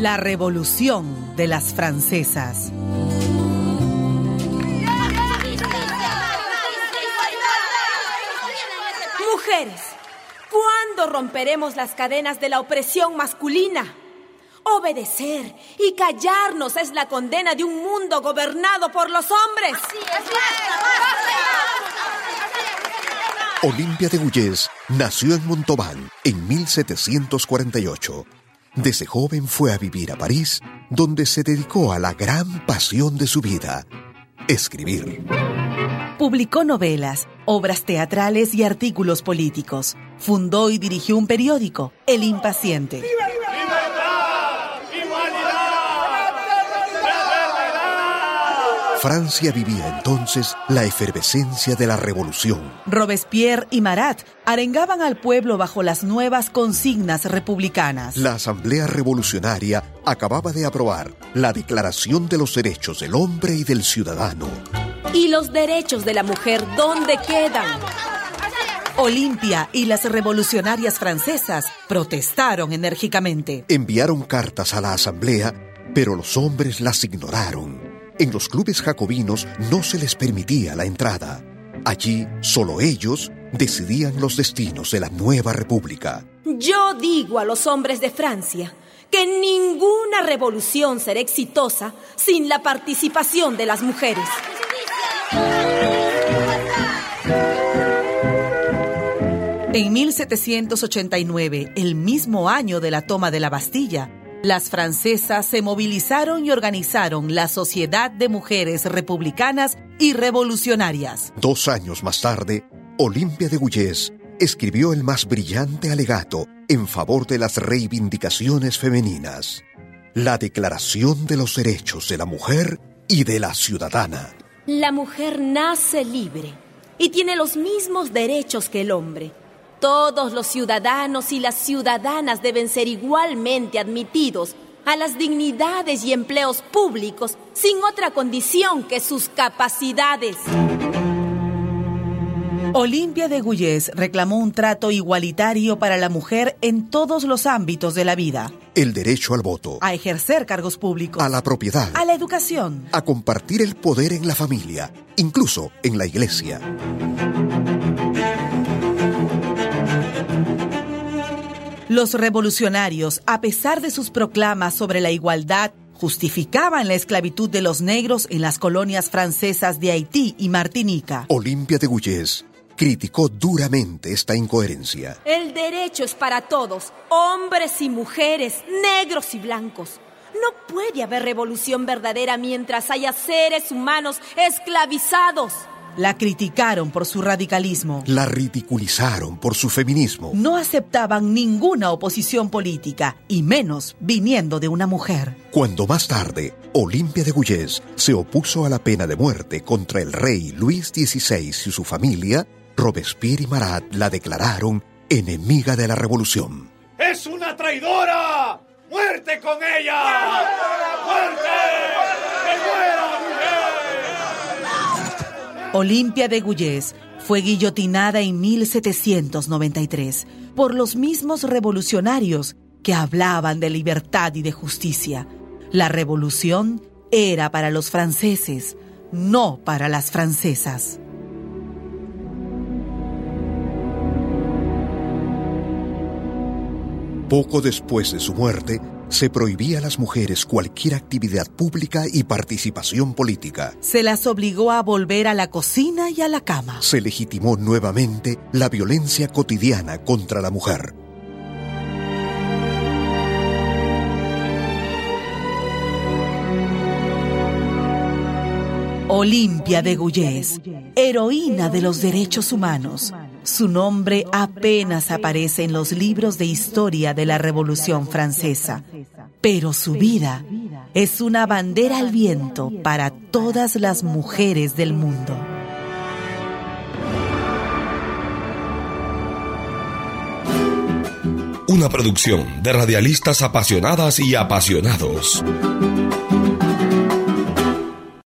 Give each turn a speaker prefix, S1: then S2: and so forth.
S1: La revolución de las francesas.
S2: Mujeres, ¿cuándo romperemos las cadenas de la opresión masculina? Obedecer y callarnos es la condena de un mundo gobernado por los hombres.
S3: Olimpia de Guyés nació en Montauban en 1748. Desde joven fue a vivir a París, donde se dedicó a la gran pasión de su vida, escribir.
S1: Publicó novelas, obras teatrales y artículos políticos. Fundó y dirigió un periódico, El Impaciente.
S3: Francia vivía entonces la efervescencia de la revolución.
S1: Robespierre y Marat arengaban al pueblo bajo las nuevas consignas republicanas.
S3: La Asamblea Revolucionaria acababa de aprobar la Declaración de los Derechos del Hombre y del Ciudadano.
S2: ¿Y los derechos de la mujer dónde quedan?
S1: Olimpia y las revolucionarias francesas protestaron enérgicamente.
S3: Enviaron cartas a la Asamblea, pero los hombres las ignoraron. En los clubes jacobinos no se les permitía la entrada. Allí solo ellos decidían los destinos de la nueva república.
S2: Yo digo a los hombres de Francia que ninguna revolución será exitosa sin la participación de las mujeres.
S1: En 1789, el mismo año de la toma de la Bastilla, las francesas se movilizaron y organizaron la Sociedad de Mujeres Republicanas y Revolucionarias.
S3: Dos años más tarde, Olimpia de Guyés escribió el más brillante alegato en favor de las reivindicaciones femeninas, la Declaración de los Derechos de la Mujer y de la Ciudadana.
S2: La mujer nace libre y tiene los mismos derechos que el hombre todos los ciudadanos y las ciudadanas deben ser igualmente admitidos a las dignidades y empleos públicos sin otra condición que sus capacidades.
S1: Olimpia de Guyés reclamó un trato igualitario para la mujer en todos los ámbitos de la vida.
S3: El derecho al voto.
S1: A ejercer cargos públicos.
S3: A la propiedad.
S1: A la educación.
S3: A compartir el poder en la familia, incluso en la iglesia.
S1: Los revolucionarios, a pesar de sus proclamas sobre la igualdad, justificaban la esclavitud de los negros en las colonias francesas de Haití y Martinica.
S3: Olimpia de Guyés criticó duramente esta incoherencia.
S2: El derecho es para todos, hombres y mujeres, negros y blancos. No puede haber revolución verdadera mientras haya seres humanos esclavizados.
S1: La criticaron por su radicalismo.
S3: La ridiculizaron por su feminismo.
S1: No aceptaban ninguna oposición política, y menos viniendo de una mujer.
S3: Cuando más tarde, Olimpia de Guyés se opuso a la pena de muerte contra el rey Luis XVI y su familia, Robespierre y Marat la declararon enemiga de la revolución.
S4: ¡Es una traidora! ¡Muerte con ella! ¡Muerte!
S1: Olimpia de Guyés fue guillotinada en 1793 por los mismos revolucionarios que hablaban de libertad y de justicia. La revolución era para los franceses, no para las francesas.
S3: Poco después de su muerte, se prohibía a las mujeres cualquier actividad pública y participación política.
S1: Se las obligó a volver a la cocina y a la cama.
S3: Se legitimó nuevamente la violencia cotidiana contra la mujer.
S1: Olimpia de Guyés, heroína de los derechos humanos. Su nombre apenas aparece en los libros de historia de la Revolución Francesa, pero su vida es una bandera al viento para todas las mujeres del mundo.
S5: Una producción de radialistas apasionadas y apasionados.